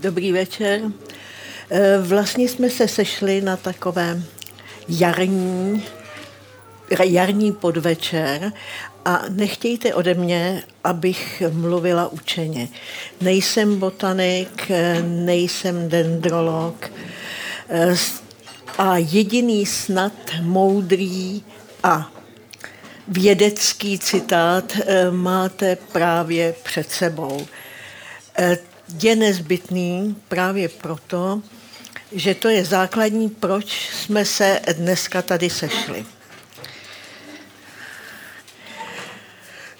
Dobrý večer. Eh, vlastně jsme se sešli na takové jarní, jarní podvečer a nechtějte ode mě, abych mluvila učeně. Nejsem botanik, nejsem dendrolog eh, a jediný snad moudrý a vědecký citát eh, máte právě před sebou je nezbytný právě proto, že to je základní, proč jsme se dneska tady sešli.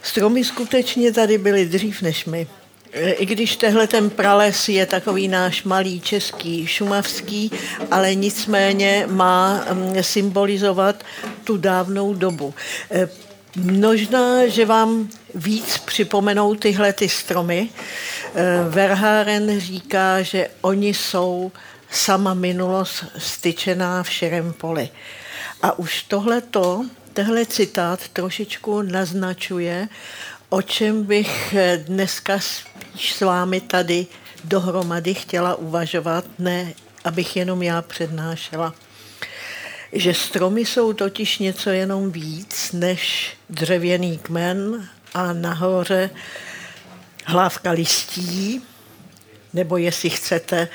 Stromy skutečně tady byly dřív než my. I když tehle ten prales je takový náš malý český, šumavský, ale nicméně má mm, symbolizovat tu dávnou dobu. Možná, že vám víc připomenou tyhle ty stromy. Eh, Verháren říká, že oni jsou sama minulost styčená v širém poli. A už tohleto, tehle citát trošičku naznačuje, o čem bych dneska spíš s vámi tady dohromady chtěla uvažovat, ne abych jenom já přednášela že stromy jsou totiž něco jenom víc než dřevěný kmen a nahoře hlávka listí, nebo jestli chcete,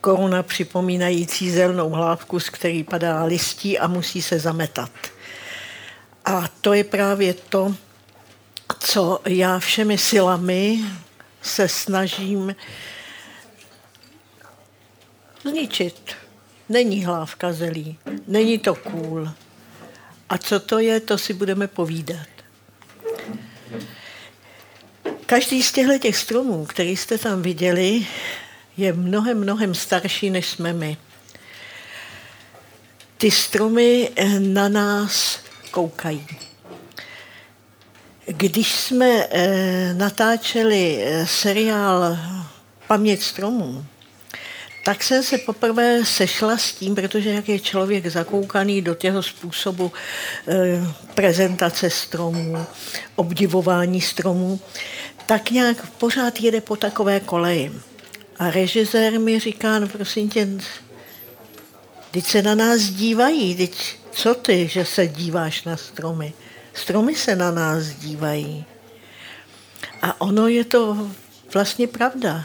koruna připomínající zelnou hlávku, z který padá listí a musí se zametat. A to je právě to, co já všemi silami se snažím zničit. Není hlávka zelí, není to kůl. A co to je, to si budeme povídat. Každý z těchto těch stromů, který jste tam viděli, je mnohem, mnohem starší, než jsme my. Ty stromy na nás koukají. Když jsme eh, natáčeli eh, seriál Paměť stromů, tak jsem se poprvé sešla s tím, protože jak je člověk zakoukaný do těho způsobu e, prezentace stromů, obdivování stromů, tak nějak pořád jede po takové koleji. A režisér mi říká, no prosím tě, teď se na nás dívají, teď co ty, že se díváš na stromy? Stromy se na nás dívají. A ono je to vlastně pravda.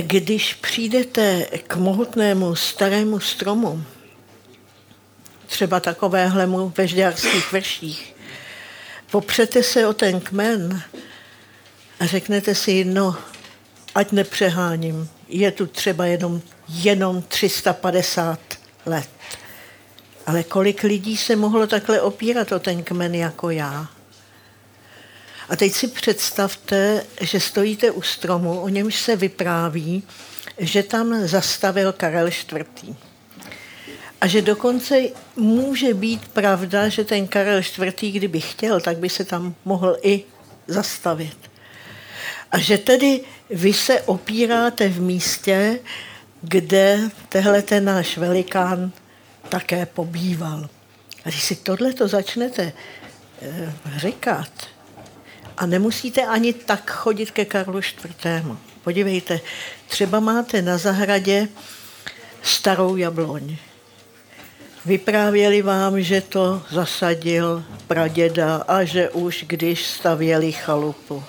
Když přijdete k mohutnému starému stromu, třeba takovéhlemu ve žďárských vrších, popřete se o ten kmen a řeknete si, no, ať nepřeháním, je tu třeba jenom, jenom 350 let. Ale kolik lidí se mohlo takhle opírat o ten kmen jako já? A teď si představte, že stojíte u stromu, o němž se vypráví, že tam zastavil Karel IV. A že dokonce může být pravda, že ten Karel IV. kdyby chtěl, tak by se tam mohl i zastavit. A že tedy vy se opíráte v místě, kde tehle ten náš velikán také pobýval. A když si tohle to začnete eh, říkat, a nemusíte ani tak chodit ke Karlu IV. Podívejte, třeba máte na zahradě starou jabloň. Vyprávěli vám, že to zasadil praděda a že už když stavěli chalupu.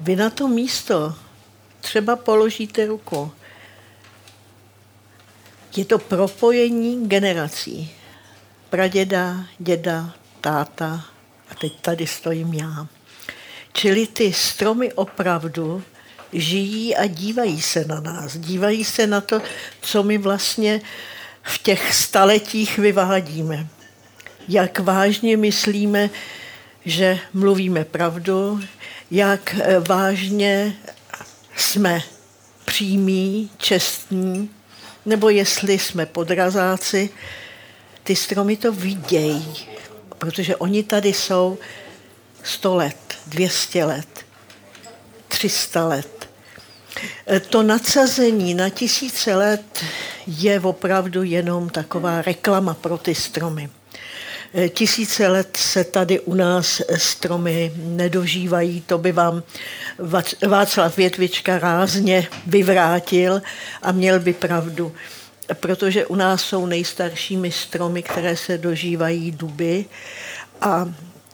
Vy na to místo třeba položíte ruku. Je to propojení generací. Praděda, děda, táta, a teď tady stojím já. Čili ty stromy opravdu žijí a dívají se na nás. Dívají se na to, co my vlastně v těch staletích vyvádíme. Jak vážně myslíme, že mluvíme pravdu, jak eh, vážně jsme přímí, čestní, nebo jestli jsme podrazáci, ty stromy to vidějí protože oni tady jsou 100 let, 200 let, 300 let. E, to nadsazení na tisíce let je opravdu jenom taková reklama pro ty stromy. Tisíce let se tady u nás stromy nedožívají, to by vám Václav Větvička rázně vyvrátil a měl by pravdu protože u nás jsou nejstaršími stromy, které se dožívají duby a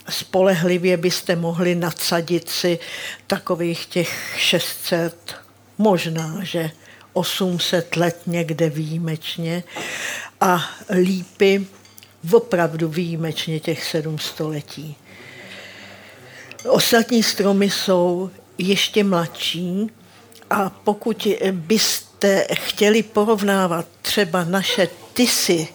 spolehlivě byste mohli nadsadit si takových těch 600, možná, že 800 let někde výjimečně a lípy opravdu výjimečně těch sedm století. Ostatní stromy jsou ještě mladší a pokud byste chtěli porovnávat třeba naše tisy,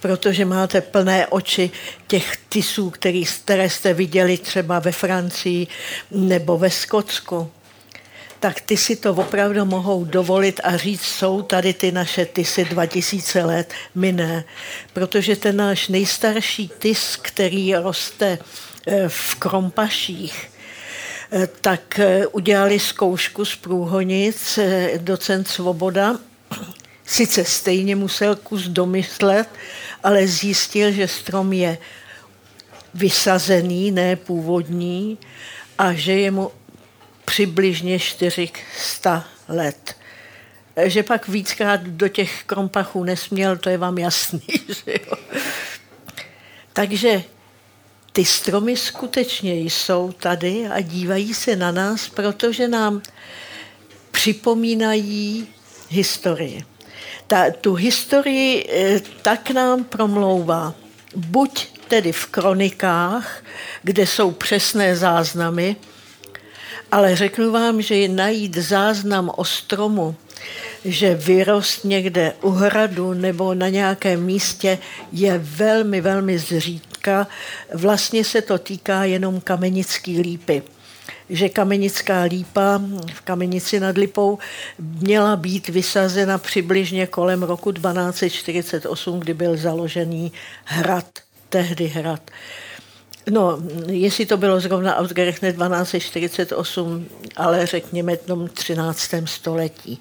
protože máte plné oči těch tisů, který, které jste viděli třeba ve Francii nebo ve Skotsku, tak ty si to opravdu mohou dovolit a říct, jsou tady ty naše tisy 2000 let, my ne. Protože ten náš nejstarší tis, který roste eh, v Krompaších, tak eh, udělali zkoušku z průhonic docent Svoboda. Sice stejně musel kus domyslet, ale zjistil, že strom je vysazený, ne původní, a že je mu přibližně 400 let. Že pak víckrát do těch krompachů nesměl, to je vám jasný. Že jo? Takže ty stromy skutečně jsou tady a dívají se na nás, protože nám připomínají historii. Ta, tu historii eh, tak nám promlouvá, buď tedy v kronikách, kde jsou přesné záznamy, ale řeknu vám, že najít záznam o stromu, že vyrost někde u hradu nebo na nějakém místě je velmi, velmi zřídka. Vlastně se to týká jenom kamenický lípy že kamenická lípa v Kamenici nad Lipou měla být vysazena přibližně kolem roku 1248, kdy byl založený hrad, tehdy hrad. No, jestli to bylo zrovna ausgerechnet 1248, ale řekněme tom 13. století.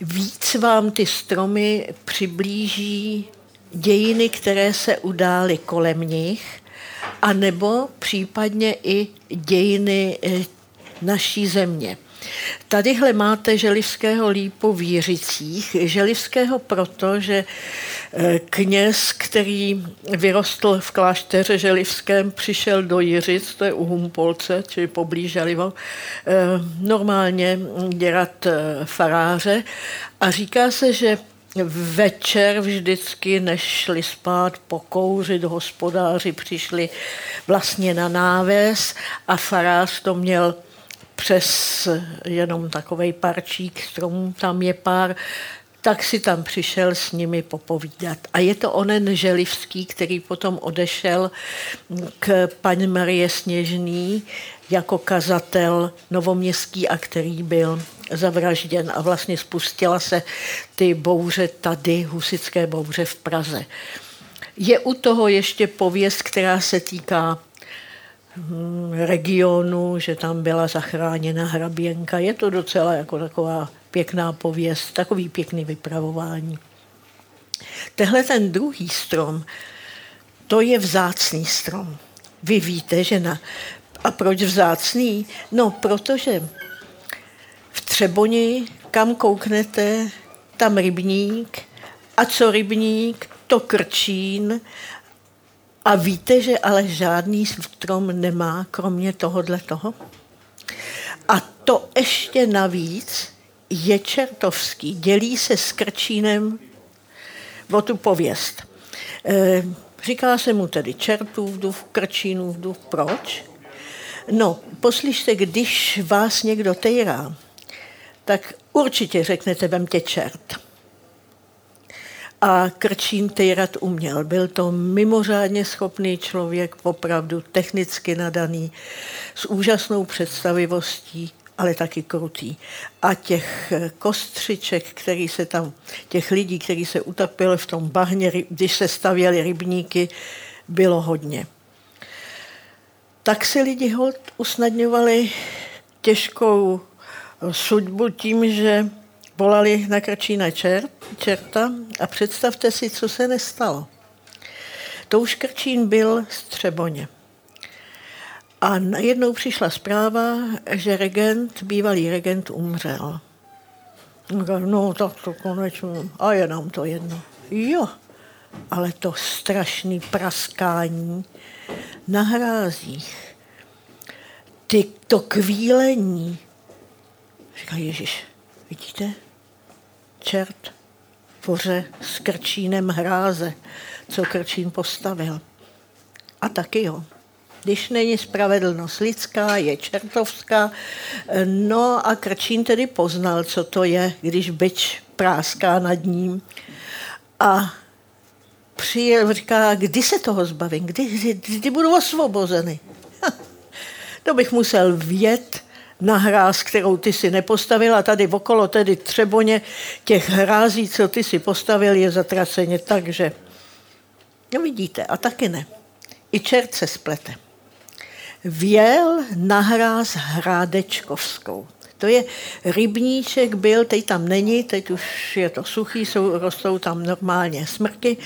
Víc vám ty stromy přiblíží dějiny, které se udály kolem nich, anebo případně i dějiny eh, naší země. Tadyhle máte želivského lípu v Jiřicích. Želivského proto, že eh, kněz, který vyrostl v klášteře želivském, přišel do Jiřic, to je u Humpolce, čili poblíž Želivo, eh, normálně dělat faráře. A říká se, že večer vždycky, než šli spát pokouřit, hospodáři přišli vlastně na náves a farář to měl přes jenom takový parčík stromů, tam je pár, tak si tam přišel s nimi popovídat. A je to onen Želivský, který potom odešel k paní Marie Sněžný jako kazatel novoměstský a který byl zavražděn a vlastně spustila se ty bouře tady, husické bouře v Praze. Je u toho ještě pověst, která se týká hm, regionu, že tam byla zachráněna hraběnka. Je to docela jako taková pěkná pověst, takový pěkný vypravování. Tehle ten druhý strom, to je vzácný strom. Vy víte, že na... A proč vzácný? No, protože v Třeboni, kam kouknete, tam rybník. A co rybník? To krčín. A víte, že ale žádný strom nemá, kromě tohohle toho? A to ještě navíc je čertovský. Dělí se s krčínem o tu pověst. E, říká se mu tedy čertův duch, krčínův duch. Proč? No, poslyšte, když vás někdo tejrá, tak určitě řeknete, vem tě čert. A Krčín tejrat uměl. Byl to mimořádně schopný člověk, opravdu technicky nadaný, s úžasnou představivostí, ale taky krutý. A těch kostřiček, který se tam, těch lidí, kteří se utopili v tom bahně, když se stavěly rybníky, bylo hodně. Tak si lidi hod usnadňovali těžkou sudbu tím, že volali na Krčína čert, čerta a představte si, co se nestalo. To už Krčín byl z Třeboně. A najednou přišla zpráva, že regent, bývalý regent umřel. No, tak to konečně, a je nám to jedno. Jo, ale to strašný praskání na hrázích, ty, to kvílení. Říká Ježíš, vidíte? Čert poře s Krčínem hráze, co Krčín postavil. A taky jo. Když není spravedlnost lidská, je čertovská. No a Krčín tedy poznal, co to je, když byč práská nad ním. A přijel, říká, kdy se toho zbavím, kdy, kdy, kdy budu osvobozeny. to bych musel vět na hráz, kterou ty si nepostavil a tady okolo tedy Třeboně těch hrází, co ty si postavil, je zatraceně. Takže, no vidíte, a taky ne. I čert se splete. Vjel na hráz Hrádečkovskou. To je rybníček byl, teď tam není, teď už je to suchý, jsou, rostou tam normálně smrky,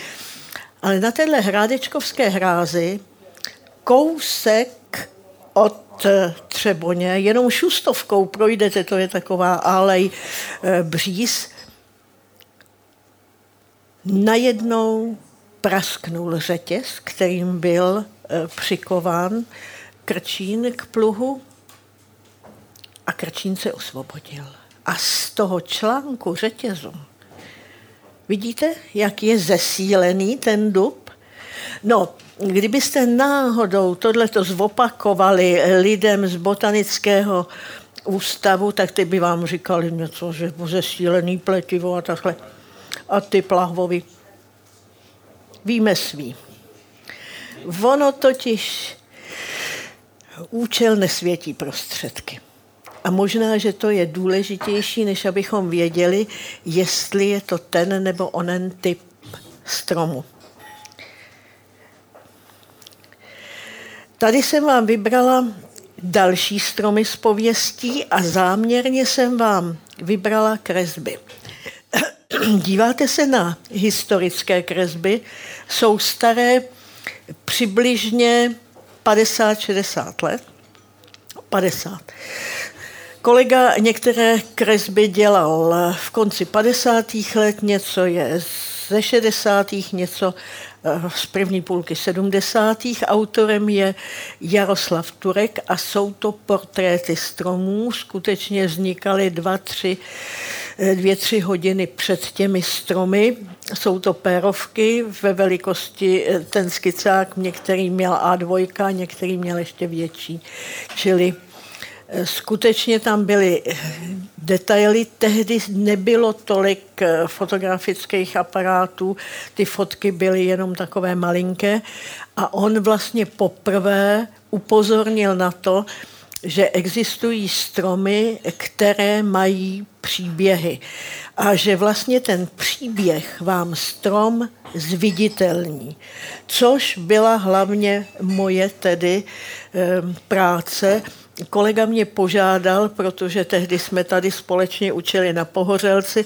ale na téhle hrádečkovské hrázi kousek od Třeboně, jenom šustovkou projdete, to je taková alej e, bříz, najednou prasknul řetěz, kterým byl e, přikován Krčín k pluhu a Krčín se osvobodil. A z toho článku řetězu vidíte, jak je zesílený ten dub? No, kdybyste náhodou tohleto zopakovali lidem z botanického ústavu, tak ty by vám říkali něco, že zesílený pletivo a takhle. A ty plahvovi. Víme svý. Ono totiž účel nesvětí prostředky. A možná, že to je důležitější, než abychom věděli, jestli je to ten nebo onen typ stromu. Tady jsem vám vybrala další stromy z pověstí a záměrně jsem vám vybrala kresby. Díváte se na historické kresby, jsou staré přibližně 50-60 let. 50. Kolega některé kresby dělal v konci 50. let, něco je ze 60. něco eh, z první půlky 70. Autorem je Jaroslav Turek a jsou to portréty stromů. Skutečně vznikaly dva, tři, dvě, tři hodiny před těmi stromy. Jsou to pérovky ve velikosti, eh, ten skicák některý měl A2, některý měl ještě větší. Čili Skutečně tam byly detaily. Tehdy nebylo tolik eh, fotografických aparátů, ty fotky byly jenom takové malinké. A on vlastně poprvé upozornil na to, že existují stromy, které mají příběhy. A že vlastně ten příběh vám strom zviditelní. Což byla hlavně moje tedy e, práce, kolega mě požádal, protože tehdy jsme tady společně učili na Pohořelci,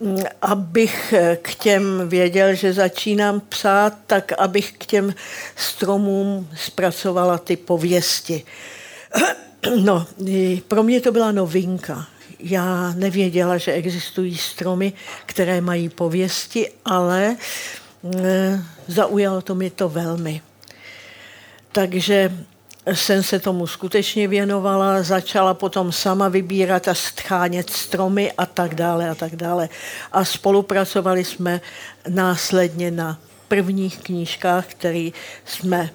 mm, abych k těm věděl, že začínám psát, tak abych k těm stromům zpracovala ty pověsti. No, pro mě to byla novinka. Já nevěděla, že existují stromy, které mají pověsti, ale mm, zaujalo to mi to velmi. Takže jsem se tomu skutečně věnovala, začala potom sama vybírat a stchánět stromy a tak dále a tak dále. A spolupracovali jsme následně na prvních knížkách, které jsme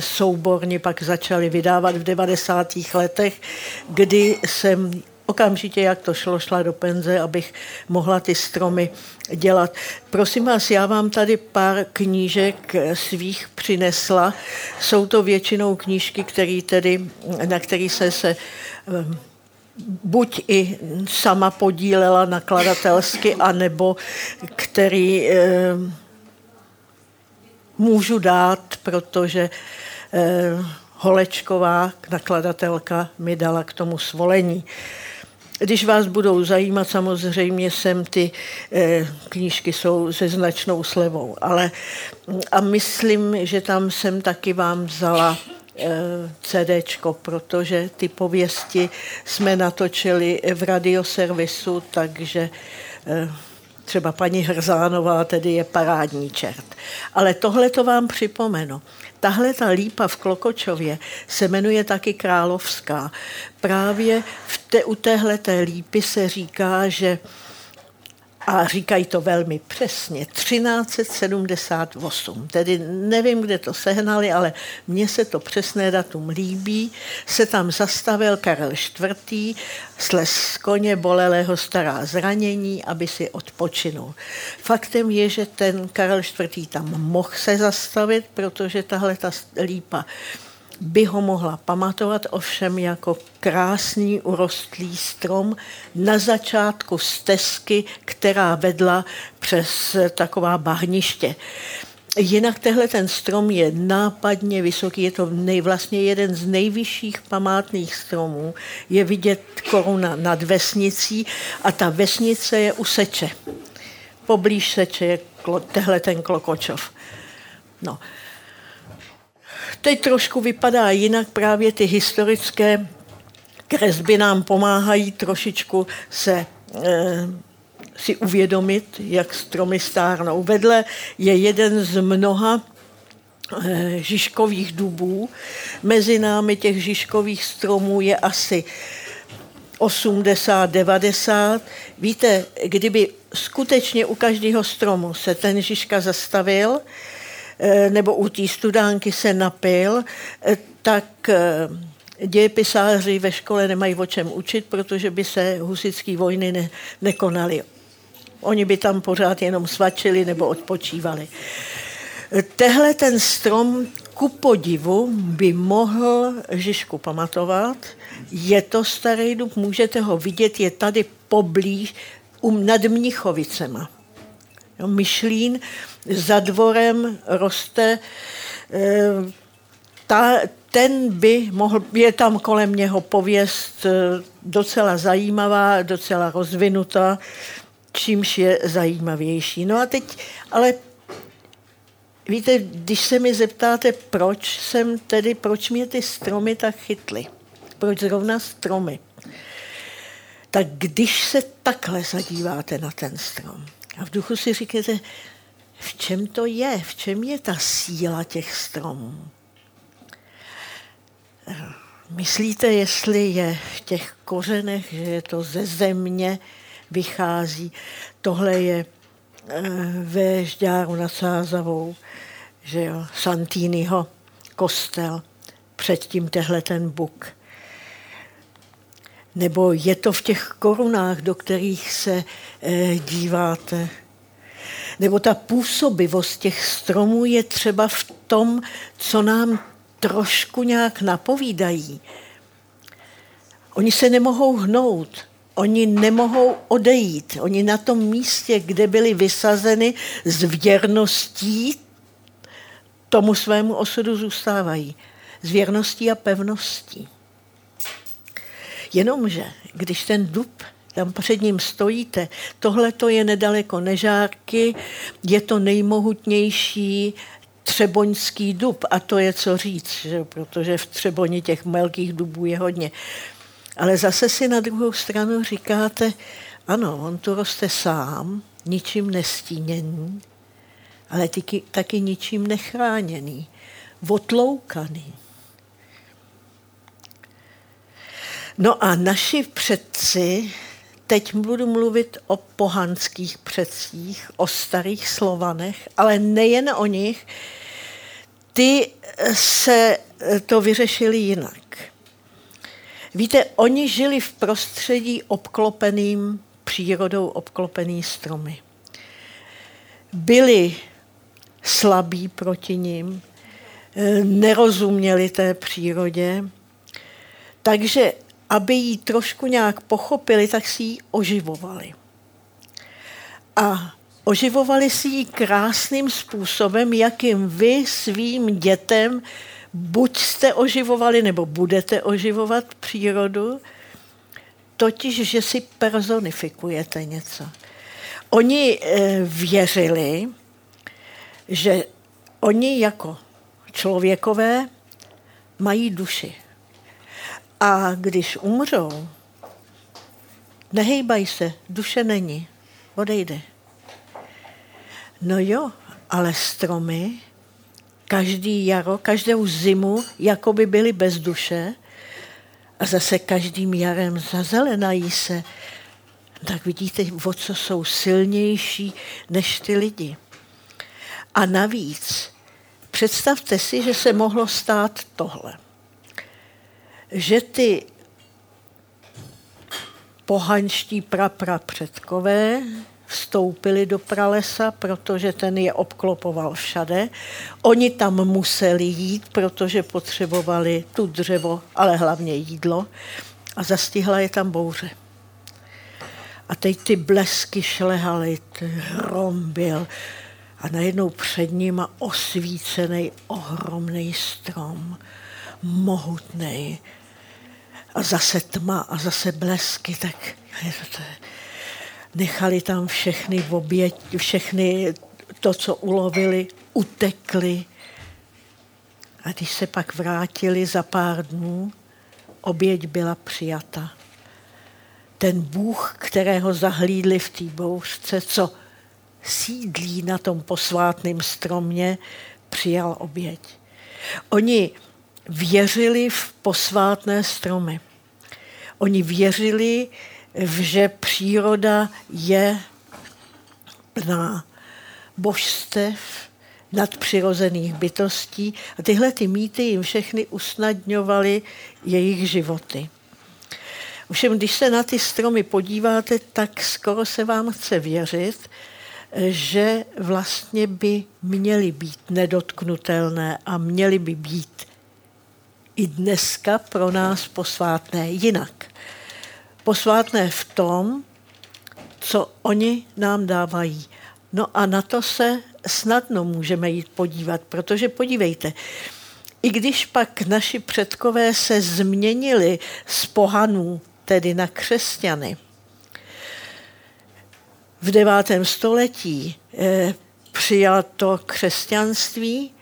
souborně pak začali vydávat v 90. letech, kdy jsem okamžitě, jak to šlo, šla do penze, abych mohla ty stromy dělat. Prosím vás, já vám tady pár knížek svých přinesla. Jsou to většinou knížky, který tedy, na který se se ehm, buď i sama podílela nakladatelsky, anebo který eh, můžu dát, protože eh, Holečková, nakladatelka, mi dala k tomu svolení. Když vás budou zajímat, samozřejmě sem ty eh, knížky jsou se značnou slevou, ale a myslím, že tam jsem taky vám vzala eh, CDčko, protože ty pověsti jsme natočili v radioservisu, takže eh, třeba paní Hrzánová tedy je parádní čert. Ale tohle to vám připomenu. Tahle ta lípa v Klokočově se jmenuje taky Královská. Právě v te, u téhle lípy se říká, že a říkají to velmi přesně, 1378. Tedy nevím, kde to sehnali, ale mně se to přesné datum líbí. Se tam zastavil Karel IV. Sles z koně bolelého stará zranění, aby si odpočinul. Faktem je, že ten Karel IV. tam mohl se zastavit, protože tahle ta lípa by ho mohla pamatovat ovšem jako krásný urostlý strom na začátku stezky, která vedla přes taková bahniště. Jinak tehle ten strom je nápadně vysoký, je to nej, vlastně jeden z nejvyšších památných stromů. Je vidět koruna nad vesnicí a ta vesnice je u Seče. Poblíž Seče je tehle ten Klokočov. No. Teď trošku vypadá jinak právě ty historické kresby nám pomáhají trošičku se e, si uvědomit, jak stromy stárnou. Vedle je jeden z mnoha e, žižkových dubů. Mezi námi těch žižkových stromů je asi 80, 90. Víte, kdyby skutečně u každého stromu se ten žižka zastavil, Eh, nebo u té studánky se napil, eh, tak eh, dějepisáři ve škole nemají o čem učit, protože by se husické vojny ne, nekonaly. Oni by tam pořád jenom svačili nebo odpočívali. Tehle ten strom ku podivu by mohl Žižku pamatovat. Je to starý dub, můžete ho vidět, je tady poblíž um, nad Mnichovicema. Jo, Myšlín za dvorem roste eh, ta, ten by mohl, je tam kolem něho pověst eh, docela zajímavá, docela rozvinutá, čímž je zajímavější. No a teď, ale víte, když se mi zeptáte, proč jsem tedy, proč mě ty stromy tak chytly, proč zrovna stromy, tak když se takhle zadíváte na ten strom a v duchu si říkáte, v čem to je, v čem je ta síla těch stromů. Myslíte, jestli je v těch kořenech, že je to ze země, vychází. Tohle je eh, ve Žďáru nad Sázavou, že jo, Santýnyho kostel, předtím tehle ten buk. Nebo je to v těch korunách, do kterých se eh, díváte, nebo ta působivost těch stromů je třeba v tom, co nám trošku nějak napovídají. Oni se nemohou hnout, oni nemohou odejít. Oni na tom místě, kde byli vysazeny s věrností, tomu svému osudu zůstávají. S věrností a pevností. Jenomže, když ten dub tam před ním stojíte. Tohle to je nedaleko Nežárky, je to nejmohutnější třeboňský dub a to je co říct, že? protože v Třeboni těch velkých dubů je hodně. Ale zase si na druhou stranu říkáte, ano, on tu roste sám, ničím nestíněný, ale taky, taky ničím nechráněný, otloukaný. No a naši předci Teď budu mluvit o pohanských předcích, o starých Slovanech, ale nejen o nich. Ty se to vyřešili jinak. Víte, oni žili v prostředí obklopeným přírodou, obklopený stromy. Byli slabí proti ním, nerozuměli té přírodě, takže aby ji trošku nějak pochopili, tak si ji oživovali. A oživovali si ji krásným způsobem, jakým vy svým dětem buď jste oživovali, nebo budete oživovat přírodu, totiž, že si personifikujete něco. Oni eh, věřili, že oni jako člověkové mají duši. A když umřou, nehejbají se, duše není, odejde. No jo, ale stromy každý jaro, každou zimu, jako by byly bez duše a zase každým jarem zazelenají se, tak vidíte, o co jsou silnější než ty lidi. A navíc, představte si, že se mohlo stát tohle. Že ty pohanští prapra předkové vstoupili do pralesa, protože ten je obklopoval všade. Oni tam museli jít, protože potřebovali tu dřevo, ale hlavně jídlo. A zastihla je tam bouře. A teď ty blesky šlehaly, hrom byl. A najednou před nima osvícený ohromný strom, mohutný. A zase tma a zase blesky, tak nechali tam všechny oběť, všechny to, co ulovili, utekli. A když se pak vrátili za pár dnů, oběť byla přijata. Ten Bůh, kterého zahlídli v té bouřce, co sídlí na tom posvátném stromě, přijal oběť. Oni věřili v posvátné stromy. Oni věřili, že příroda je plná božstev, nadpřirozených bytostí a tyhle ty mýty jim všechny usnadňovaly jejich životy. Ovšem, když se na ty stromy podíváte, tak skoro se vám chce věřit, že vlastně by měly být nedotknutelné a měly by být i dneska pro nás posvátné jinak posvátné v tom, co oni nám dávají. No a na to se snadno můžeme jít podívat, protože podívejte, i když pak naši předkové se změnili z pohanů, tedy na křesťany, v devátém století eh, přijal to křesťanství,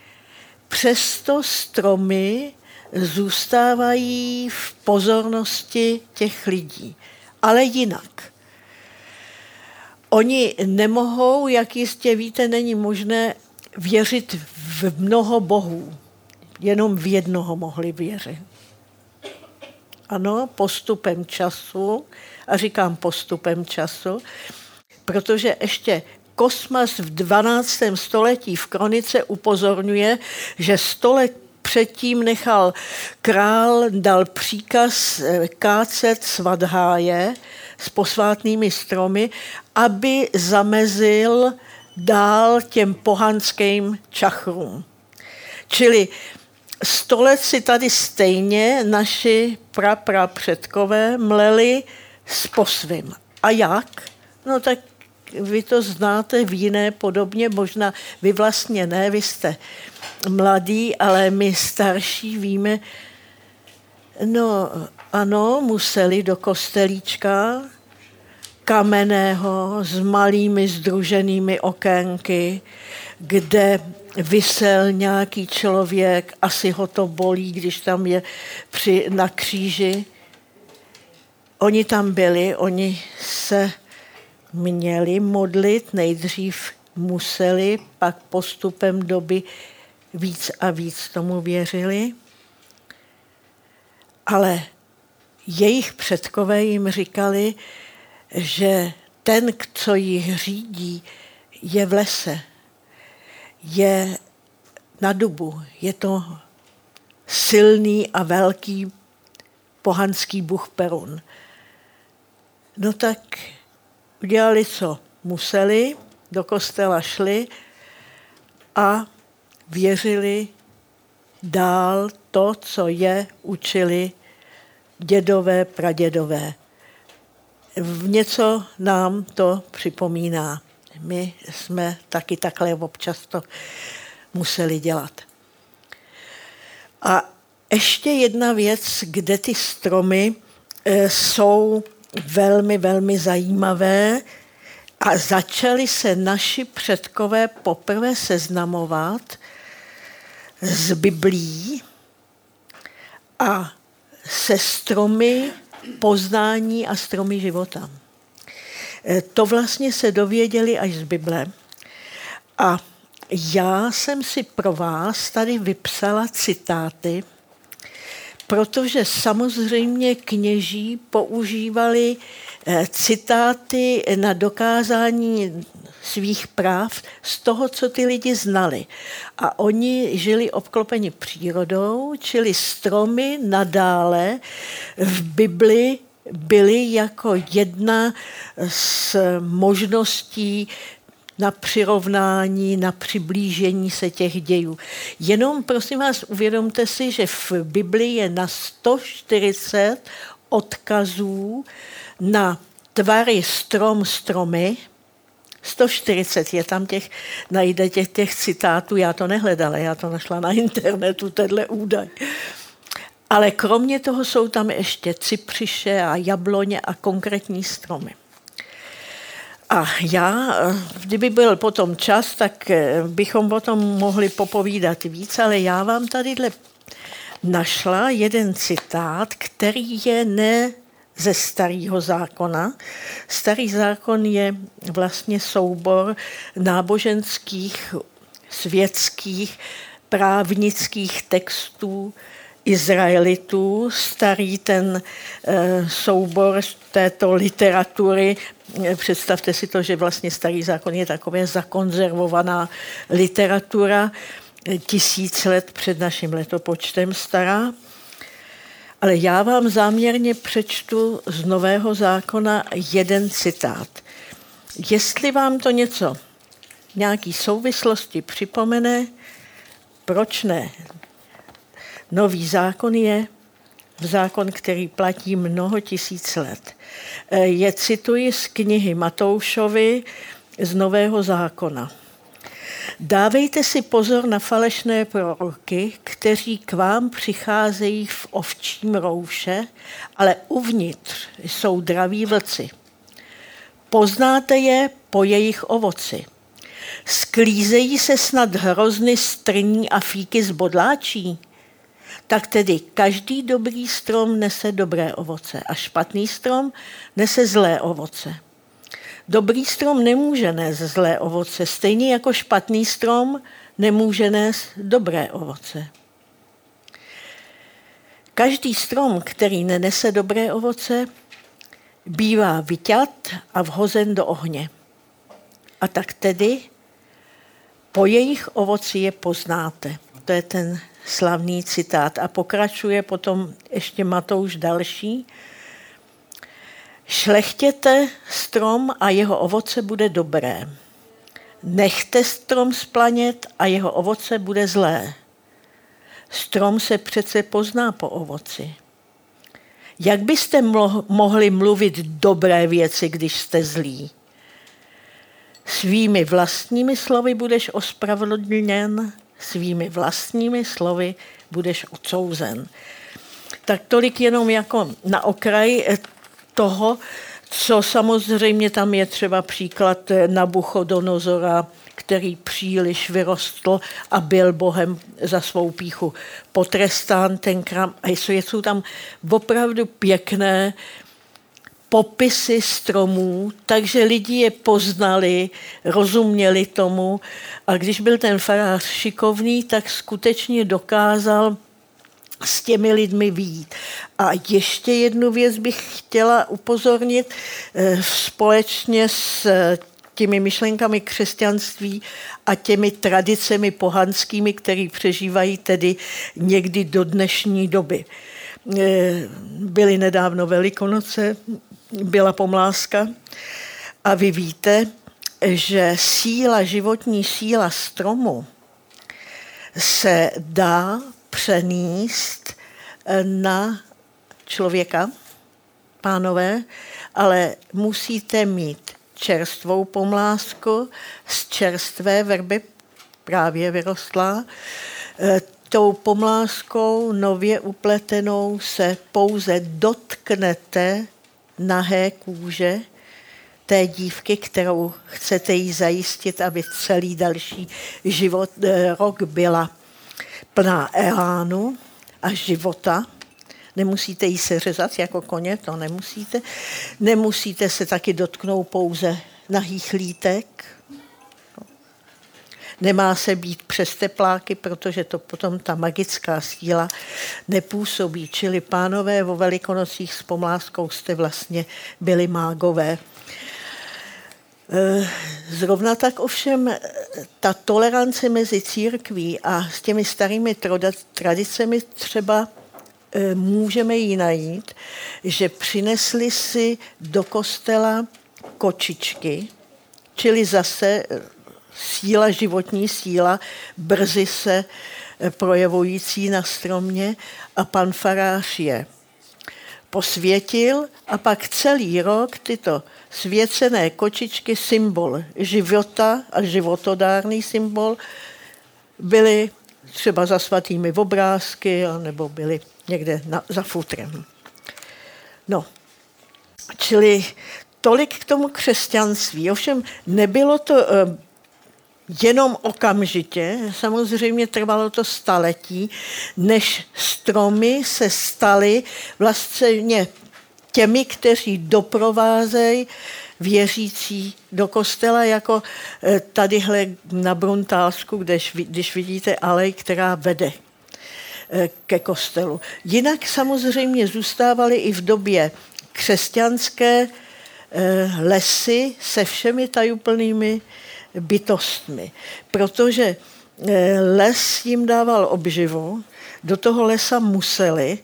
přesto stromy zůstávají v pozornosti těch lidí, ale jinak. Oni nemohou, jak jistě víte, není možné věřit v mnoho bohů. Jenom v jednoho mohli věřit. Ano, postupem času, a říkám postupem času, protože ještě Kosmas v 12. století v kronice upozorňuje, že stolet předtím nechal král, dal příkaz eh, kácet svadháje s posvátnými stromy, aby zamezil dál těm pohanským čachrům. Čili sto let si tady stejně naši pra, pra předkové mleli s posvím. A jak? No tak vy to znáte v jiné podobně, možná vy vlastně ne, vy jste mladý, ale my starší víme, no ano, museli do kostelíčka kamenného s malými združenými okénky, kde vysel nějaký člověk, asi ho to bolí, když tam je při, na kříži. Oni tam byli, oni se měli modlit, nejdřív museli, pak postupem doby víc a víc tomu věřili. Ale jejich předkové jim říkali, že ten, co jich řídí, je v lese, je na dubu, je to silný a velký pohanský bůh Perun. No tak udělali, co museli, do kostela šli a věřili dál to, co je učili dědové, pradědové. V něco nám to připomíná. My jsme taky takhle občas to museli dělat. A ještě jedna věc, kde ty stromy e, jsou velmi, velmi zajímavé a začali se naši předkové poprvé seznamovat s Biblí a se stromy poznání a stromy života. E, to vlastně se dověděli až z Bible. A já jsem si pro vás tady vypsala citáty, protože samozřejmě kněží používali eh, citáty na dokázání svých práv z toho, co ty lidi znali. A oni žili obklopeni přírodou, čili stromy nadále v Bibli byly jako jedna z možností na přirovnání, na přiblížení se těch dějů. Jenom prosím vás, uvědomte si, že v Biblii je na 140 odkazů na tvary strom stromy, 140 je tam těch, najdete těch citátů, já to nehledala, já to našla na internetu, tenhle údaj. Ale kromě toho jsou tam ještě cipřiše a jabloně a konkrétní stromy. A já, kdyby byl potom čas, tak eh, bychom o tom mohli popovídat víc, ale já vám tady našla jeden citát, který je ne ze starého zákona. Starý zákon je vlastně soubor náboženských, světských, právnických textů Izraelitů. Starý ten e, soubor této literatury Představte si to, že vlastně starý zákon je takové zakonzervovaná literatura, tisíc let před naším letopočtem stará. Ale já vám záměrně přečtu z Nového zákona jeden citát. Jestli vám to něco, nějaký souvislosti připomene, proč ne? Nový zákon je zákon, který platí mnoho tisíc let. E, je cituji z knihy Matoušovi z Nového zákona. Dávejte si pozor na falešné proroky, kteří k vám přicházejí v ovčím rouše, ale uvnitř jsou draví vlci. Poznáte je po jejich ovoci. Sklízejí se snad hrozny strní a fíky z bodláčí? Tak tedy každý dobrý strom nese dobré ovoce a špatný strom nese zlé ovoce. Dobrý strom nemůže nést zlé ovoce, stejně jako špatný strom nemůže nést dobré ovoce. Každý strom, který nenese dobré ovoce, bývá vyťat a vhozen do ohně. A tak tedy po jejich ovoci je poznáte. To je ten slavný citát. A pokračuje potom ještě Matouš další. Šlechtěte strom a jeho ovoce bude dobré. Nechte strom splanět a jeho ovoce bude zlé. Strom se přece pozná po ovoci. Jak byste mohli mluvit dobré věci, když jste zlí? Svými vlastními slovy budeš ospravedlněn svými vlastními slovy budeš odsouzen. Tak tolik jenom jako na okraj toho, co samozřejmě tam je třeba příklad Nabuchodonozora, který příliš vyrostl a byl Bohem za svou píchu potrestán tenkrát. A jsou tam opravdu pěkné popisy stromů, takže lidi je poznali, rozuměli tomu a když byl ten farář šikovný, tak skutečně dokázal s těmi lidmi výjít. A ještě jednu věc bych chtěla upozornit eh, společně s těmi myšlenkami křesťanství a těmi tradicemi pohanskými, které přežívají tedy někdy do dnešní doby. Eh, byly nedávno Velikonoce, byla pomláska a vy víte, že síla, životní síla stromu se dá přenést na člověka, pánové, ale musíte mít čerstvou pomlásku z čerstvé verby, právě vyrostlá. E, tou pomláskou nově upletenou se pouze dotknete nahé kůže té dívky, kterou chcete jí zajistit, aby celý další život, eh, rok byla plná elánu a života. Nemusíte jí seřezat jako koně, to nemusíte. Nemusíte se taky dotknout pouze nahých lítek. Nemá se být přes tepláky, protože to potom ta magická síla nepůsobí. Čili pánové vo velikonocích s pomláskou jste vlastně byli mágové. Eh, zrovna tak ovšem eh, ta tolerance mezi církví a s těmi starými tradicemi třeba eh, můžeme ji najít, že přinesli si do kostela kočičky, čili zase síla, životní síla, brzy se projevující na stromě a pan farář je posvětil a pak celý rok tyto svěcené kočičky, symbol života a životodárný symbol, byly třeba za svatými obrázky nebo byly někde na, za futrem. No, čili tolik k tomu křesťanství. Ovšem nebylo to eh, jenom okamžitě, samozřejmě trvalo to staletí, než stromy se staly vlastně těmi, kteří doprovázejí věřící do kostela, jako eh, tadyhle na Bruntálsku, když, když vidíte alej, která vede eh, ke kostelu. Jinak samozřejmě zůstávaly i v době křesťanské eh, lesy se všemi tajuplnými bytostmi, protože les jim dával obživu, do toho lesa museli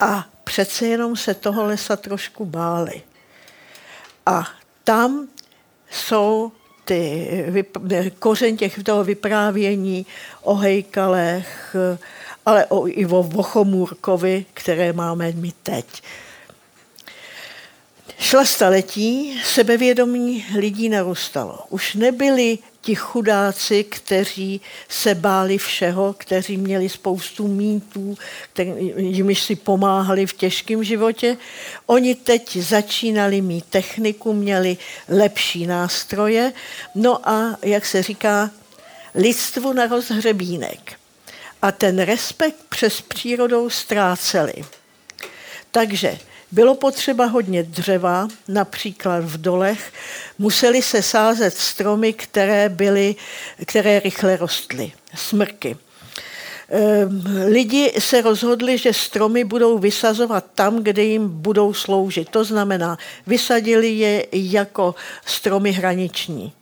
a přece jenom se toho lesa trošku báli. A tam jsou ty kořen těch toho vyprávění o hejkalech, ale o, i o Vochomůrkovi, které máme my teď. Šla staletí, sebevědomí lidí narůstalo. Už nebyli ti chudáci, kteří se báli všeho, kteří měli spoustu mýtů, jimiž si pomáhali v těžkém životě. Oni teď začínali mít techniku, měli lepší nástroje. No a, jak se říká, lidstvu na rozhřebínek. A ten respekt přes přírodou ztráceli. Takže bylo potřeba hodně dřeva, například v dolech. Museli se sázet stromy, které, byly, které rychle rostly, smrky. Ehm, lidi se rozhodli, že stromy budou vysazovat tam, kde jim budou sloužit. To znamená, vysadili je jako stromy hraniční.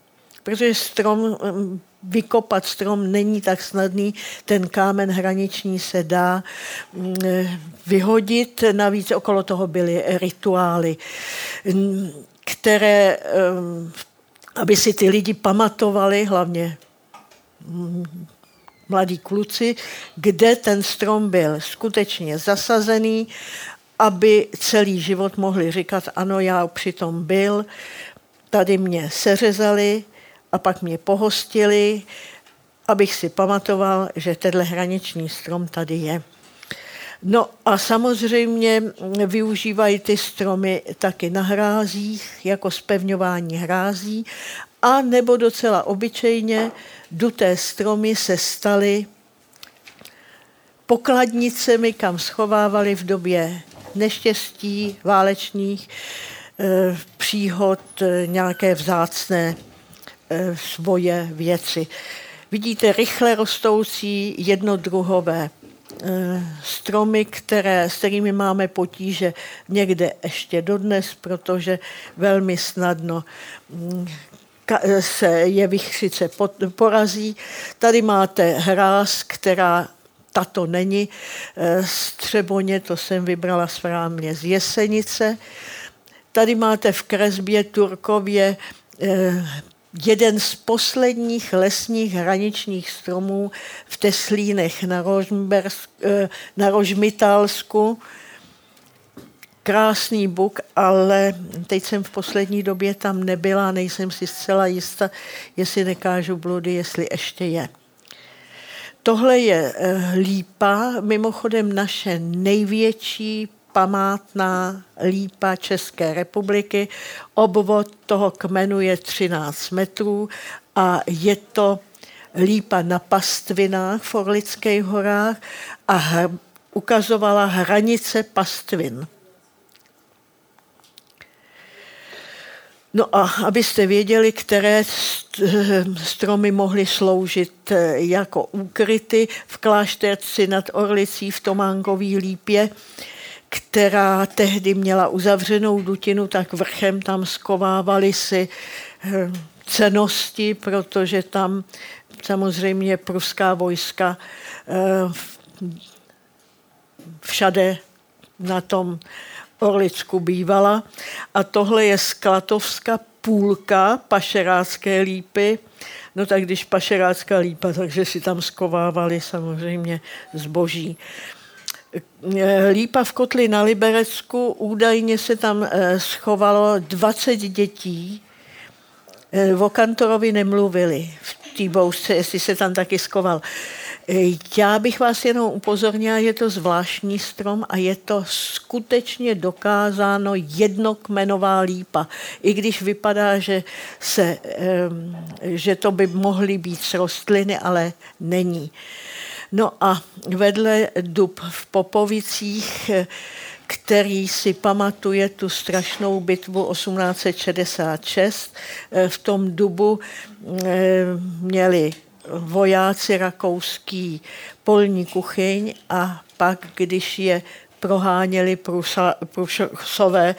Protože strom ehm, vykopat strom není tak snadný, ten kámen hraniční se dá mm, vyhodit, navíc okolo toho byly rituály, které, aby si ty lidi pamatovali, hlavně mm, mladí kluci, kde ten strom byl skutečně zasazený, aby celý život mohli říkat, ano, já přitom byl, tady mě seřezali, a pak mě pohostili, abych si pamatoval, že tenhle hraniční strom tady je. No a samozřejmě využívají ty stromy taky na hrázích, jako spevňování hrází, a nebo docela obyčejně duté stromy se staly pokladnicemi, kam schovávali v době neštěstí, válečných eh, příhod, eh, nějaké vzácné svoje věci. Vidíte rychle rostoucí jednodruhové eh, stromy, které, s kterými máme potíže někde ještě dodnes, protože velmi snadno mm, se je vychřice porazí. Tady máte hráz, která tato není eh, střeboně, to jsem vybrala správně z Jesenice. Tady máte v kresbě Turkově jeden z posledních lesních hraničních stromů v Teslínech na, eh, na Rožmitálsku. Krásný buk, ale teď jsem v poslední době tam nebyla, nejsem si zcela jista, jestli nekážu bludy, jestli ještě je. Tohle je eh, lípa, mimochodem naše největší památná lípa České republiky. Obvod toho kmenu je 13 metrů a je to lípa na pastvinách v Orlických horách a ukazovala hranice pastvin. No a abyste věděli, které stromy mohly sloužit eh, jako úkryty v klášterci nad Orlicí v Tománkové lípě, která tehdy měla uzavřenou dutinu, tak vrchem tam skovávali si eh, cenosti, protože tam samozřejmě pruská vojska eh, všade na tom Orlicku bývala. A tohle je Sklatovská půlka pašerácké lípy. No tak když pašerácká lípa, takže si tam skovávali samozřejmě zboží. Lípa v kotli na Liberecku, údajně se tam eh, schovalo 20 dětí. Eh, o kantorovi nemluvili v té bouřce, jestli se tam taky skoval. Já bych vás jenom upozornila, je to zvláštní strom a je to skutečně dokázáno jednokmenová lípa. I když vypadá, že, se, že to by mohly být rostliny, ale není. No a vedle dub v Popovicích, který si pamatuje tu strašnou bitvu 1866, v tom dubu měli vojáci rakouský polní kuchyň a pak, když je proháněli Prusové,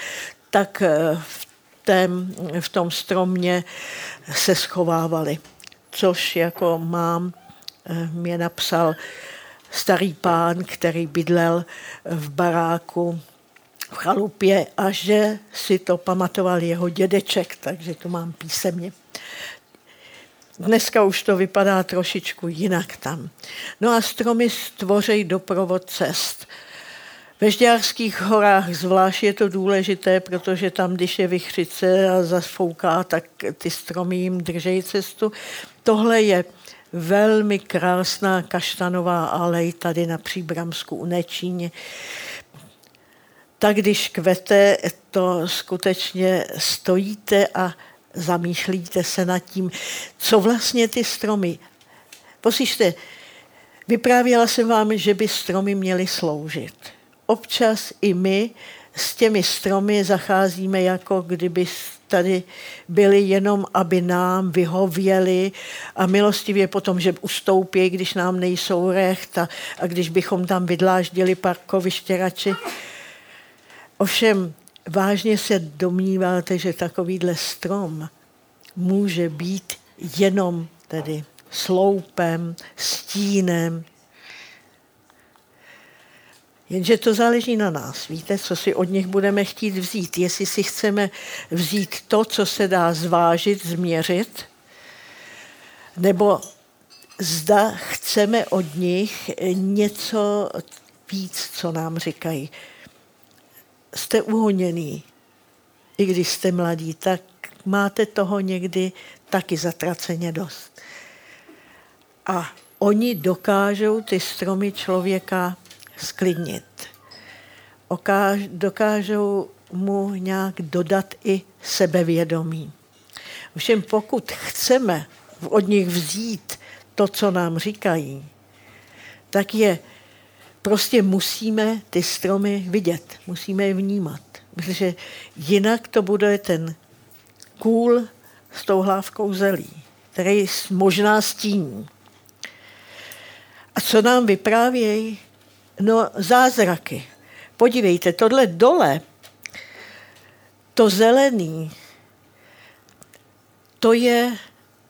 tak eh, v, tém, v tom stromě se schovávali. Což jako mám, eh, mě napsal starý pán, který bydlel v baráku v chalupě a že si to pamatoval jeho dědeček, takže to mám písemně. Dneska už to vypadá trošičku jinak tam. No a stromy stvořejí doprovod cest. Ve Žďárských horách zvlášť je to důležité, protože tam, když je vychřice a zasfouká, tak ty stromy jim držejí cestu. Tohle je velmi krásná kaštanová alej tady na Příbramsku u Nečíně. Tak když kvete, to skutečně stojíte a zamýšlíte se nad tím, co vlastně ty stromy. Poslyšte, vyprávěla jsem vám, že by stromy měly sloužit. Občas i my s těmi stromy zacházíme, jako kdyby tady byli jenom, aby nám vyhověli a milostivě potom, že ustoupí, když nám nejsou recht a, a když bychom tam vydláždili parkoviště radši. Ovšem, vážně se domníváte, že takovýhle strom může být jenom tedy sloupem, stínem. Jenže to záleží na nás. Víte, co si od nich budeme chtít vzít. Jestli si chceme vzít to, co se dá zvážit, změřit, nebo zda chceme od nich něco víc, co nám říkají jste uhoněný, i když jste mladí, tak máte toho někdy taky zatraceně dost. A oni dokážou ty stromy člověka sklidnit. Dokážou mu nějak dodat i sebevědomí. Všem pokud chceme od nich vzít to, co nám říkají, tak je prostě musíme ty stromy vidět, musíme je vnímat, protože jinak to bude ten kůl s tou hlávkou zelí, který možná stíní. A co nám vyprávějí? No zázraky. Podívejte, tohle dole, to zelený, to je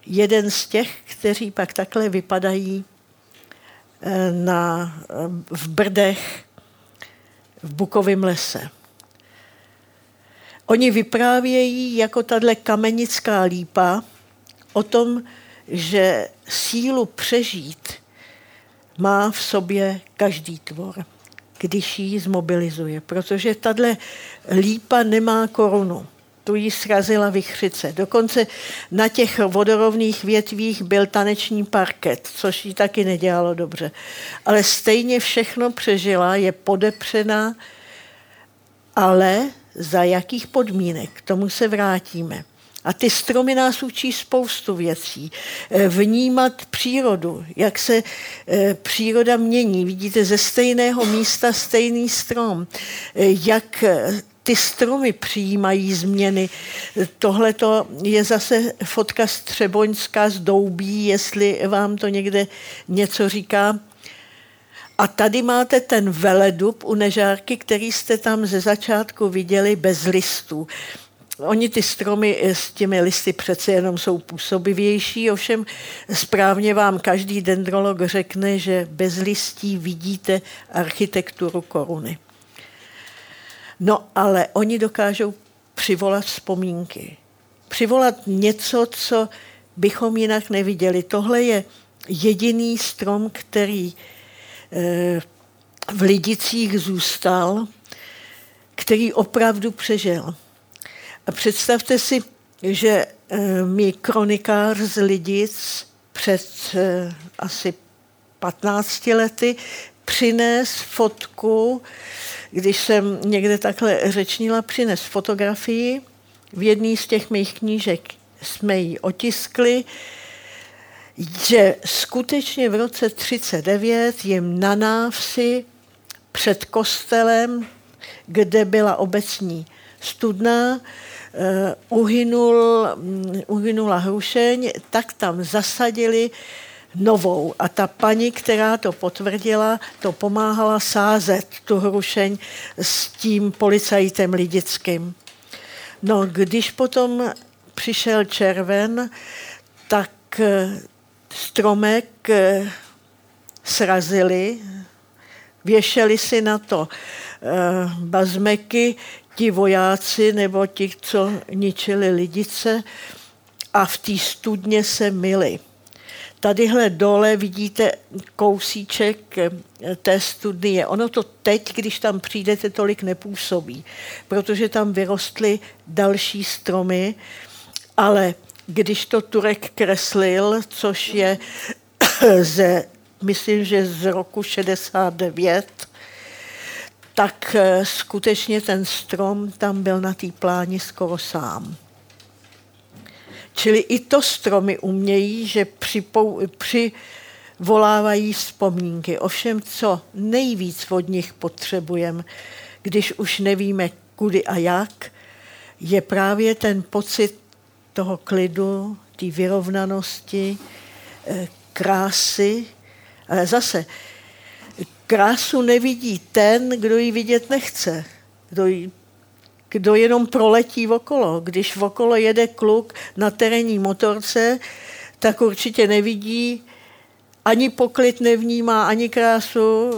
jeden z těch, kteří pak takhle vypadají na, v Brdech v Bukovém lese. Oni vyprávějí jako tahle kamenická lípa o tom, že sílu přežít má v sobě každý tvor, když ji zmobilizuje, protože tahle lípa nemá korunu tu jí srazila vychřice. Dokonce na těch vodorovných větvích byl taneční parket, což jí taky nedělalo dobře. Ale stejně všechno přežila, je podepřená ale za jakých podmínek, k tomu se vrátíme. A ty stromy nás učí spoustu věcí. Eh, vnímat přírodu, jak se eh, příroda mění. Vidíte, ze stejného místa stejný strom. Eh, jak ty stromy přijímají změny. Tohle je zase fotka z Třeboňska, z Doubí, jestli vám to někde něco říká. A tady máte ten veledub u nežárky, který jste tam ze začátku viděli bez listů. Oni ty stromy s těmi listy přece jenom jsou působivější, ovšem správně vám každý dendrolog řekne, že bez listí vidíte architekturu koruny. No ale oni dokážou přivolat vzpomínky. Přivolat něco, co bychom jinak neviděli. Tohle je jediný strom, který eh, v Lidicích zůstal, který opravdu přežil. A představte si, že eh, mi kronikář z Lidic před eh, asi 15 lety přines fotku, když jsem někde takhle řečnila, přines fotografii. V jedné z těch mých knížek jsme ji otiskli, že skutečně v roce 39 jim na návsi před kostelem, kde byla obecní studna, uhynul, um, uhynula hrušeň, tak tam zasadili novou. A ta paní, která to potvrdila, to pomáhala sázet tu hrušeň s tím policajtem lidickým. No, když potom přišel červen, tak eh, stromek eh, srazili, věšeli si na to bazmeky, ti vojáci nebo ti, co ničili lidice a v té studně se myli. Tadyhle dole vidíte kousíček eh, té studnie. Ono to teď, když tam přijdete, tolik nepůsobí, protože tam vyrostly další stromy, ale když to Turek kreslil, což je ze, myslím, že z roku 69, tak eh, skutečně ten strom tam byl na té pláni skoro sám. Čili i to stromy umějí, že připou, přivolávají vzpomínky. Ovšem, co nejvíc od nich potřebujeme, když už nevíme kudy a jak, je právě ten pocit toho klidu, té vyrovnanosti, eh, krásy. Ale zase, krásu nevidí ten, kdo ji vidět nechce. Kdo, ji, kdo jenom proletí okolo. Když okolo jede kluk na terénní motorce, tak určitě nevidí, ani poklid nevnímá, ani krásu.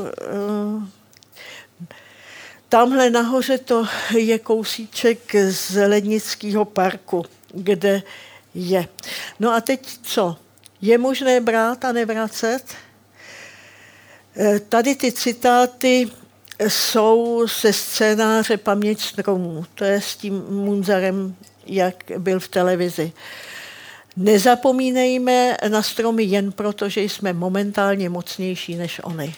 Tamhle nahoře to je kousíček z Lednického parku, kde je. No a teď co? Je možné brát a nevracet? Eh, tady ty citáty jsou se scénáře Paměť stromů. To je s tím Munzarem, jak byl v televizi. Nezapomínejme na stromy jen proto, že jsme momentálně mocnější než oni.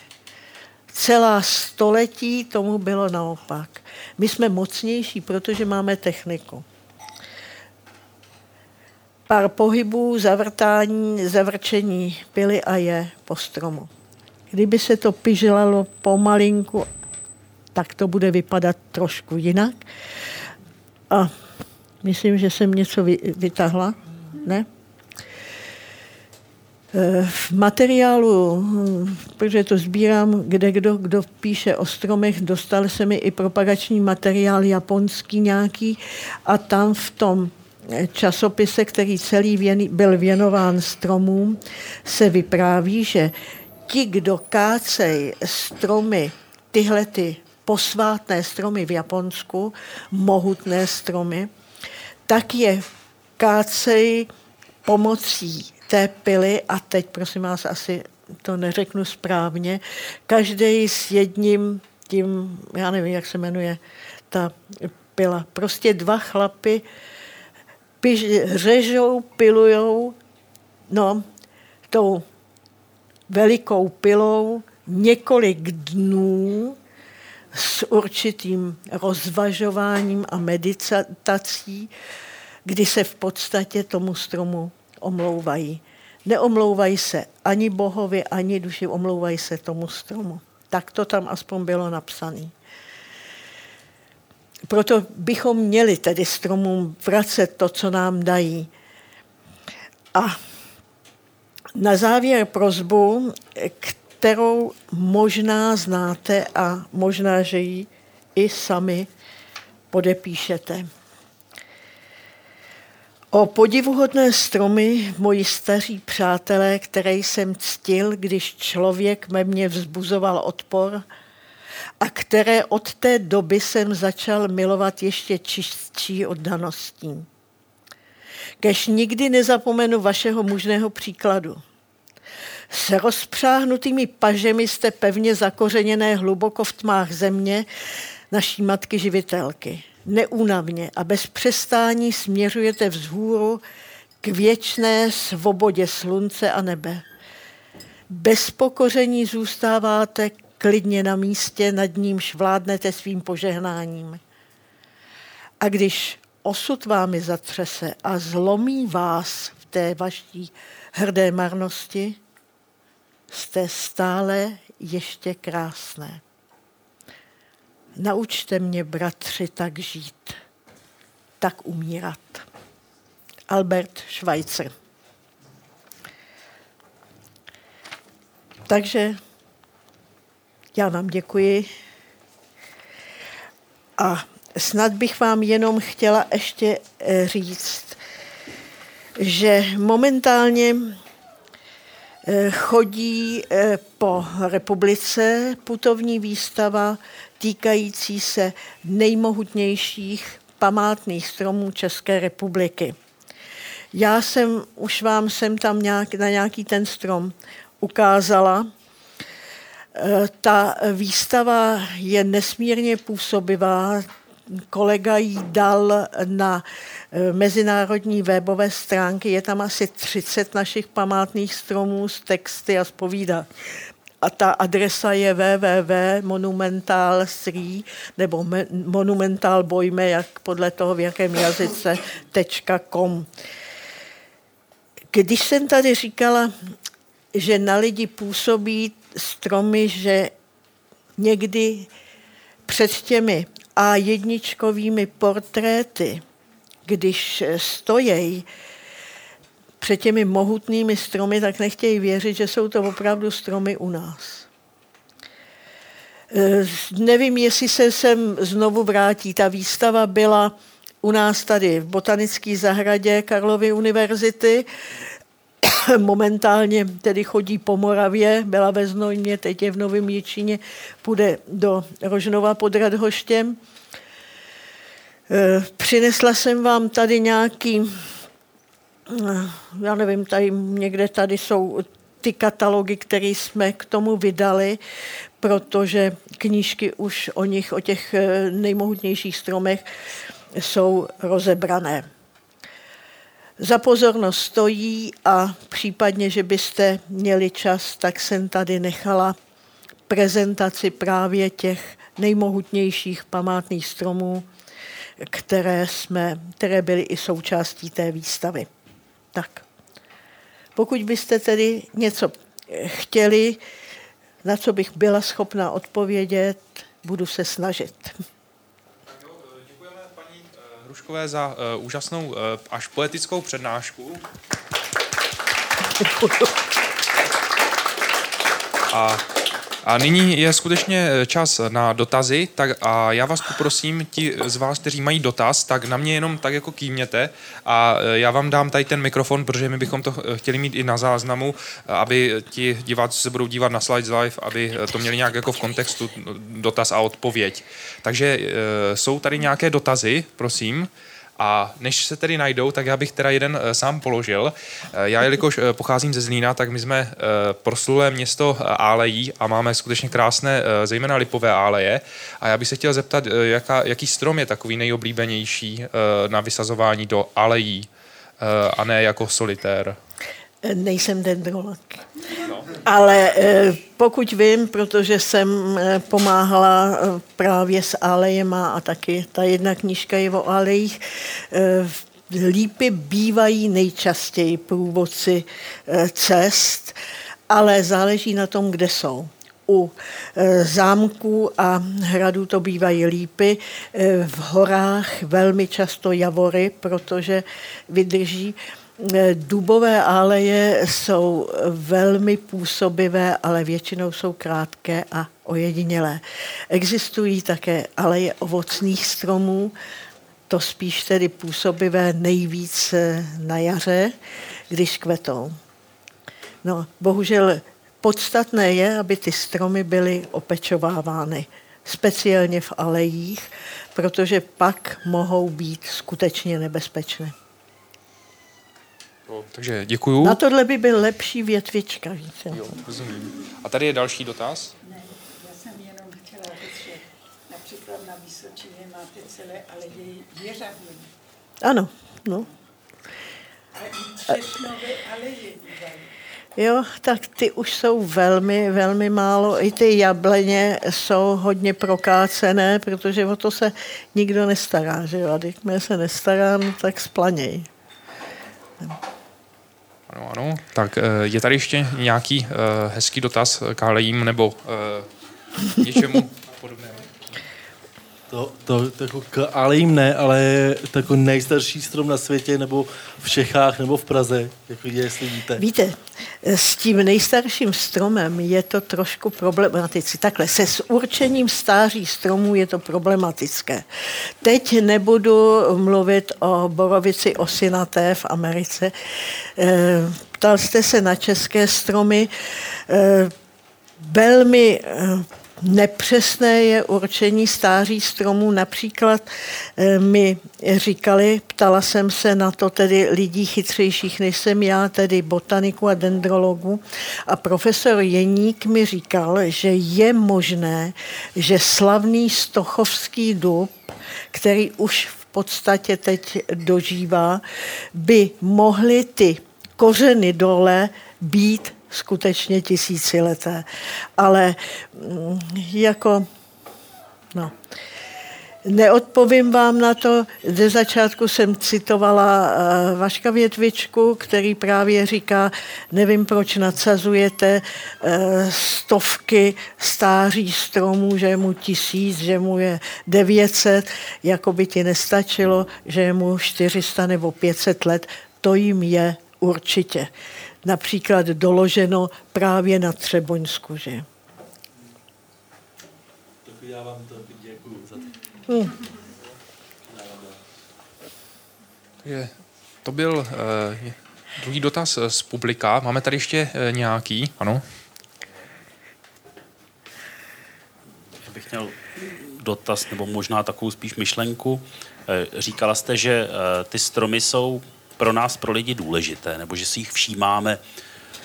Celá století tomu bylo naopak. My jsme mocnější, protože máme techniku. Pár pohybů, zavrtání, zavrčení byly a je po stromu. Kdyby se to pižlalo pomalinku, tak to bude vypadat trošku jinak. A myslím, že jsem něco vytahla, ne? E, v materiálu, protože to sbírám, kde kdo, kdo píše o stromech, dostal se mi i propagační materiál japonský nějaký a tam v tom časopise, který celý věn, byl věnován stromům, se vypráví, že ti, kdo kácej stromy, tyhle ty posvátné stromy v Japonsku, mohutné stromy, tak je kácej pomocí té pily, a teď prosím vás, asi to neřeknu správně, každý s jedním tím, já nevím, jak se jmenuje ta pila. Prostě dva chlapy piž, řežou, pilujou, no, tou velikou pilou několik dnů s určitým rozvažováním a meditací, kdy se v podstatě tomu stromu omlouvají. Neomlouvají se ani bohovi, ani duši, omlouvají se tomu stromu. Tak to tam aspoň bylo napsané. Proto bychom měli tedy stromům vracet to, co nám dají. A na závěr prozbu, kterou možná znáte a možná, že ji i sami podepíšete. O podivuhodné stromy, moji staří přátelé, které jsem ctil, když člověk me mně vzbuzoval odpor a které od té doby jsem začal milovat ještě čistší oddaností. Kež nikdy nezapomenu vašeho mužného příkladu. S rozpřáhnutými pažemi jste pevně zakořeněné hluboko v tmách země naší matky živitelky neúnavně a bez přestání směřujete vzhůru k věčné svobodě slunce a nebe. Bez pokoření zůstáváte klidně na místě, nad nímž vládnete svým požehnáním. A když osud vámi zatřese a zlomí vás v té vaší hrdé marnosti, jste stále ještě krásné. Naučte mě, bratři, tak žít, tak umírat. Albert Schweitzer. Takže já vám děkuji a snad bych vám jenom chtěla ještě eh, říct, že momentálně eh, chodí eh, po republice putovní výstava týkající se nejmohutnějších památných stromů České republiky. Já jsem už vám sem tam nějak, na nějaký ten strom ukázala. Ta výstava je nesmírně působivá. Kolega ji dal na e, mezinárodní webové stránky. Je tam asi 30 našich památných stromů s texty a zpovídá a ta adresa je www.monumental3 nebo monumental bojme, jak podle toho, v jakém jazyce, .com. Když jsem tady říkala, že na lidi působí stromy, že někdy před těmi a jedničkovými portréty, když stojí, před těmi mohutnými stromy, tak nechtějí věřit, že jsou to opravdu stromy u nás. E, nevím, jestli se sem znovu vrátí. Ta výstava byla u nás tady v Botanické zahradě Karlovy univerzity. Momentálně tedy chodí po Moravě, byla ve Znojmě, teď je v Novém Jičíně, půjde do Rožnova pod Radhoštěm. E, přinesla jsem vám tady nějaký já nevím, tady někde tady jsou ty katalogy, které jsme k tomu vydali, protože knížky už o nich, o těch eh, nejmohutnějších stromech jsou rozebrané. Za pozornost stojí a případně, že byste měli čas, tak jsem tady nechala prezentaci právě těch nejmohutnějších památných stromů, které, jsme, které byly i součástí té výstavy. Tak. Pokud byste tedy něco chtěli, na co bych byla schopna odpovědět, budu se snažit. Hruškové za uh, úžasnou uh, až poetickou přednášku. A a nyní je skutečně eh, čas na dotazy, tak a já vás poprosím, ti z vás, kteří mají dotaz, tak na mě jenom tak jako kývněte a eh, já vám dám tady ten mikrofon, protože my bychom to eh, chtěli mít i na záznamu, aby ti diváci se budou dívat na Slides Live, aby to měli nějak jako v kontextu dotaz a odpověď. Takže jsou tady nějaké dotazy, prosím. A než se tedy najdou, tak já bych teda jeden uh, sám položil. Uh, já, jelikož uh, pocházím ze Zlína, tak my jsme proslulé město álejí a máme skutečně krásné, zejména lipové áleje. A já bych se chtěl zeptat, jaká, jaký strom je takový nejoblíbenější na vysazování do alejí uh, a ne jako solitér? Nejsem dendrolog. Ale eh, pokud vím, protože jsem eh, pomáhala eh, právě s alejema a taky ta jedna knížka je o alejích, lípy bývají nejčastěji průvodci cest, ale záleží na tom, kde jsou u zámků a hradů to bývají lípy, v horách velmi často javory, protože vydrží Eh, dubové aleje jsou velmi působivé, ale většinou jsou krátké a ojedinělé. Existují také aleje ovocných stromů, to spíš tedy působivé nejvíc eh, na jaře, když kvetou. No, bohužel podstatné je, aby ty stromy byly opečovávány, speciálně v alejích, protože pak mohou být skutečně nebezpečné. No, takže děkuju. Na tohle by byl lepší větvička. Více. Jo, rozumím. A tady je další dotaz. Ne, já jsem jenom chtěla říct, že například na Vysočině máte celé aleje jeřaviny. Ano, no. A třešňové aleje Jo, tak ty už jsou velmi, velmi málo. I ty jableně jsou hodně prokácené, protože o to se nikdo nestará. Že jo? A když se nestará, no, tak splaněj. Ano, ano. Tak eh, je tady ještě nějaký uh, hezký dotaz k nebo uh, něčemu? To, to, to jako k alejím ne, ale jako nejstarší strom na světě, nebo v Čechách, nebo v Praze, jako jestli víte. Víte, s tím nejstarším stromem je to trošku problematické. Takhle, se s určením stáří stromů je to problematické. Teď nebudu mluvit o borovici osinaté v Americe. Eh, ptal jste se na české stromy. Eh, velmi eh, Nepřesné je určení stáří stromů. Například eh, mi říkali, ptala jsem se na to tedy lidí chytřejších než jsem já, tedy botaniku a dendrologu. A profesor Jeník mi říkal, že je možné, že slavný stochovský dub, který už v podstatě teď dožívá, by mohly ty kořeny dole být skutečně tisícileté. Ale mm, jako, no, Neodpovím vám na to. Ze začátku jsem citovala uh, Vaška Větvičku, který právě říká, nevím, proč nadsazujete uh, stovky stáří stromů, že je mu tisíc, že mu je 900, jako by ti nestačilo, že je mu 400 nebo 500 let. To jim je určitě například doloženo právě na Třeboňsku. Že? Já vám to děkuju za to. Hmm. Je, to byl uh, druhý dotaz z publika. Máme tady ještě uh, nějaký, ano? Já bych měl dotaz, nebo možná takovou spíš myšlenku. Říkala jste, že ty stromy jsou pro nás, pro lidi důležité, nebo že si jich všímáme,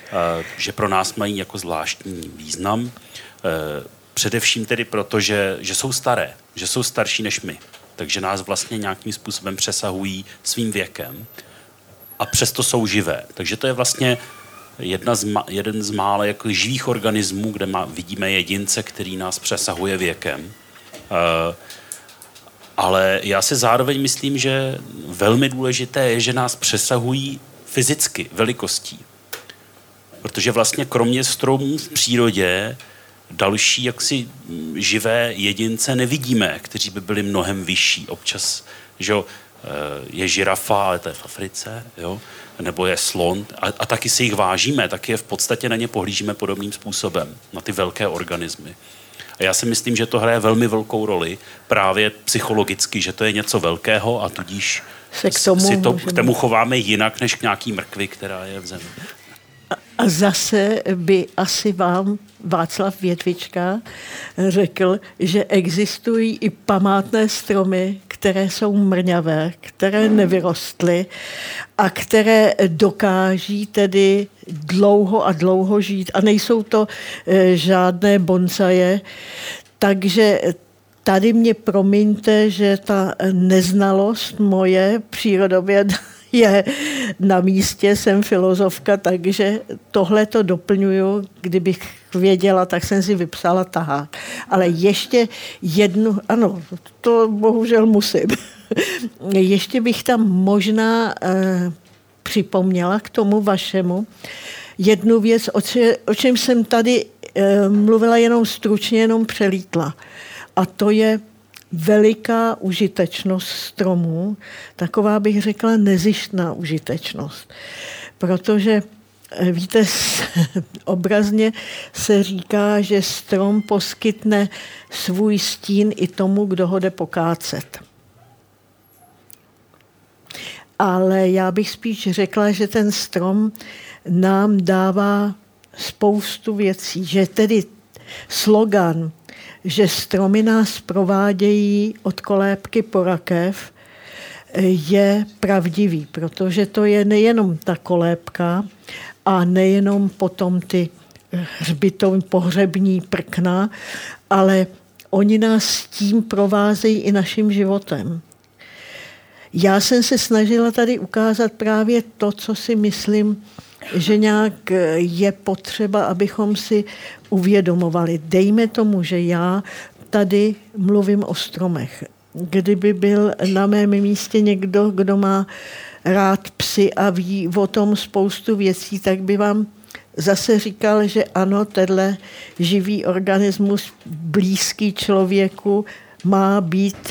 eh, že pro nás mají jako zvláštní význam. Eh, především tedy proto, že, že jsou staré, že jsou starší než my. Takže nás vlastně nějakým způsobem přesahují svým věkem a přesto jsou živé. Takže to je vlastně jedna z jeden z mála jako živých organismů, kde má, vidíme jedince, který nás přesahuje věkem. Uh, ale já si zároveň myslím, že velmi důležité je, že nás přesahují fyzicky, velikostí. Protože vlastně kromě stromů v přírodě další jaksi živé jedince nevidíme, kteří by byli mnohem vyšší. Občas že eh, je žirafa, ale to je v Africe, jo? nebo je slon a, a taky si jich vážíme, taky je v podstatě na ně pohlížíme podobným způsobem, na ty velké organismy. A já si myslím, že to hraje velmi velkou roli právě psychologicky, že to je něco velkého a tudíž se k tomu, si to, k tomu chováme jinak než k nějaký mrkvi, která je v zemi. A zase by asi vám Václav Větvička řekl, že existují i památné stromy, které jsou mrňavé, které nevyrostly a které dokáží tedy dlouho a dlouho žít. A nejsou to e, žádné bonsaje, takže tady mě promiňte, že ta neznalost moje přírodověda je na místě, jsem filozofka, takže tohle to doplňuju. Kdybych věděla, tak jsem si vypsala tahák. Ale ještě jednu, ano, to bohužel musím. ještě bych tam možná eh, připomněla k tomu vašemu jednu věc, o, če, o čem jsem tady eh, mluvila jenom stručně, jenom přelítla. A to je veliká užitečnost stromů, taková bych řekla nezištná užitečnost. Protože víte, obrazně se říká, že strom poskytne svůj stín i tomu, kdo ho jde pokácet. Ale já bych spíš řekla, že ten strom nám dává spoustu věcí, že tedy slogan že stromy nás provádějí od kolébky po rakev, je pravdivý, protože to je nejenom ta kolébka a nejenom potom ty hřbitovní pohřební prkna, ale oni nás tím provázejí i naším životem. Já jsem se snažila tady ukázat právě to, co si myslím, že nějak je potřeba, abychom si uvědomovali. Dejme tomu, že já tady mluvím o stromech. Kdyby byl na mém místě někdo, kdo má rád psy a ví o tom spoustu věcí, tak by vám zase říkal, že ano, tenhle živý organismus blízký člověku má být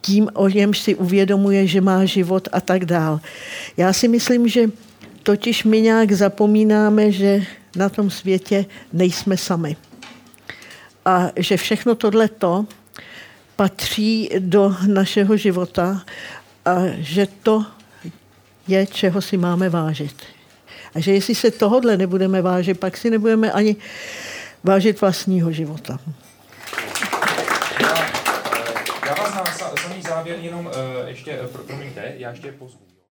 tím, o němž si uvědomuje, že má život a tak dál. Já si myslím, že totiž my nějak zapomínáme, že na tom světě nejsme sami. A že všechno tohleto patří do našeho života a že to je, čeho si máme vážit. A že jestli se tohodle nebudeme vážit, pak si nebudeme ani vážit vlastního života. Já, já vás na samý závěr jenom uh, ještě, uh, promiňte, já ještě pozvu.